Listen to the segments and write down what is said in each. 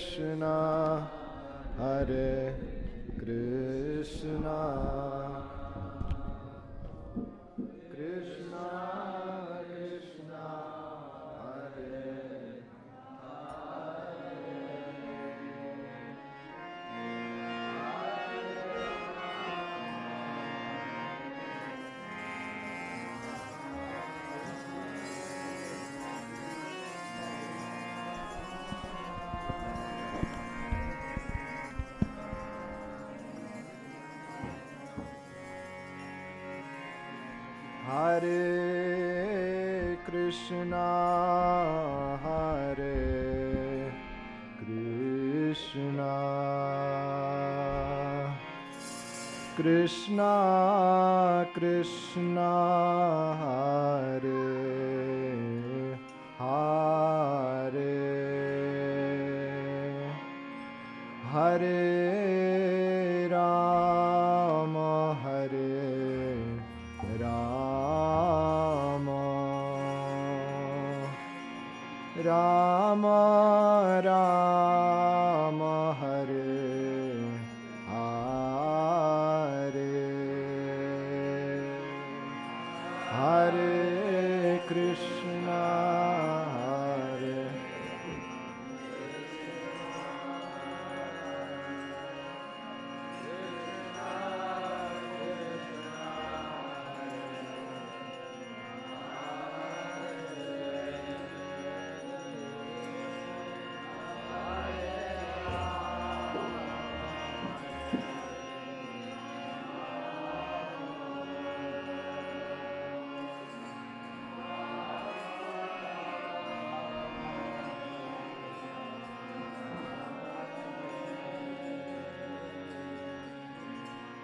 Krishna, Krishna, Hare Krishna, Krishna Krishna, Hare Hare, Hare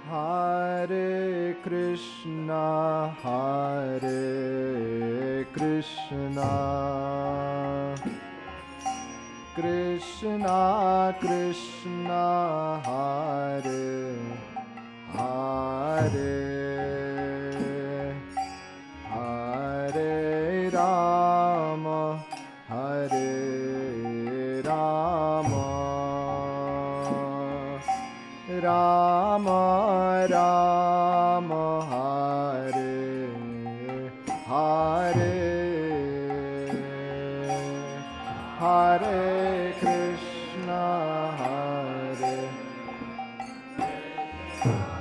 Hare Krishna, Hare Krishna, Krishna Krishna, Hare Hare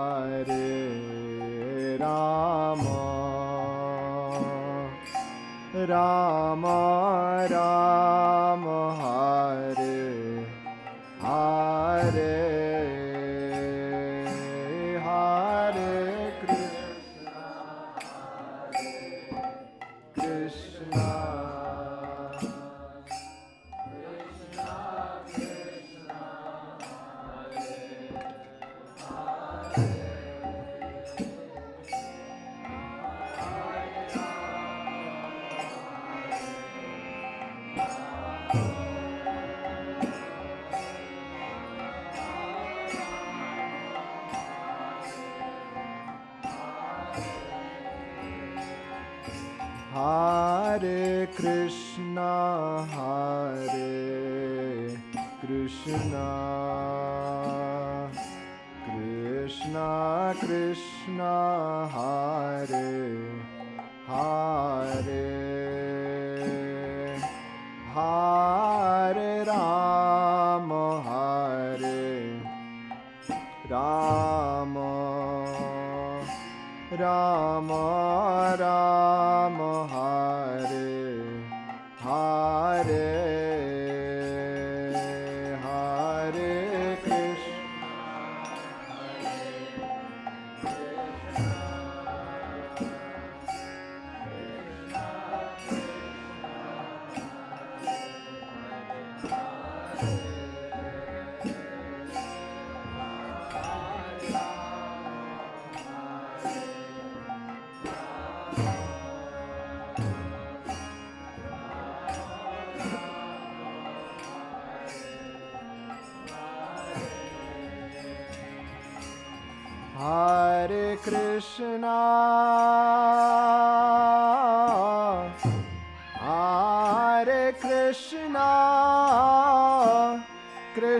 Hare Rama. Rama Rama Hare Krishna, Krishna Krishna, Hare Hare,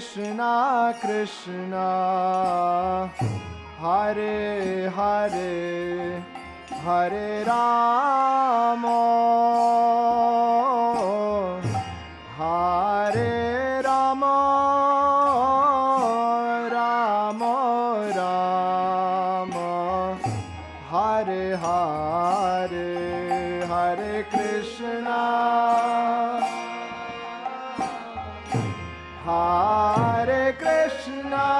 Krishna Krishna, Hare Hare, Hare Rama, Hare Krishna.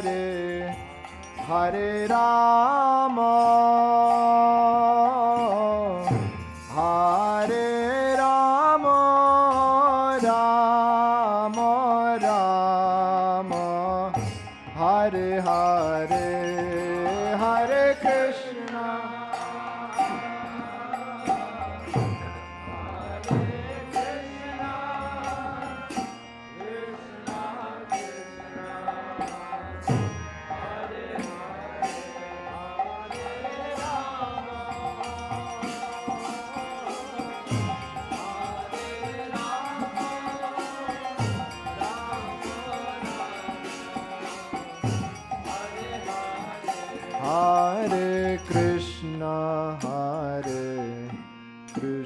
Hare Hare Rama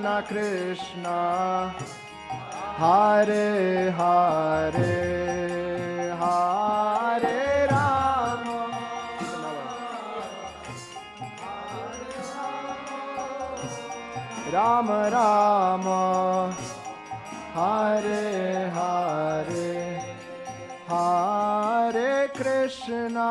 Krishna Krishna. Hare Hare Hare Rama. Rama Rama. Hare Hare Hare Krishna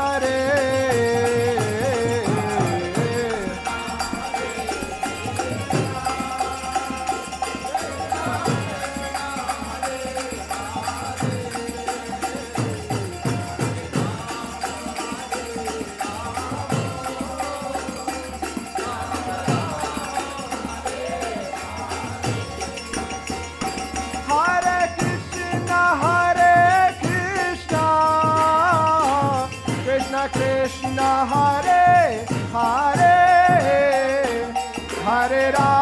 Hare Rama,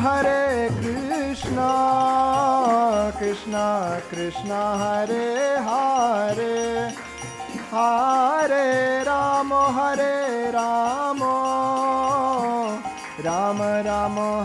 Hare Krishna Hare Krishna Krishna Krishna Hare Hare Hare Rama Hare Rama Rama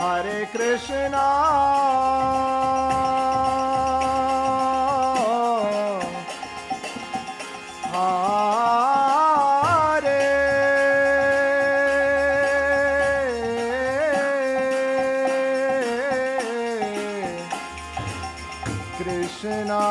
Krishna. Hare Krishna.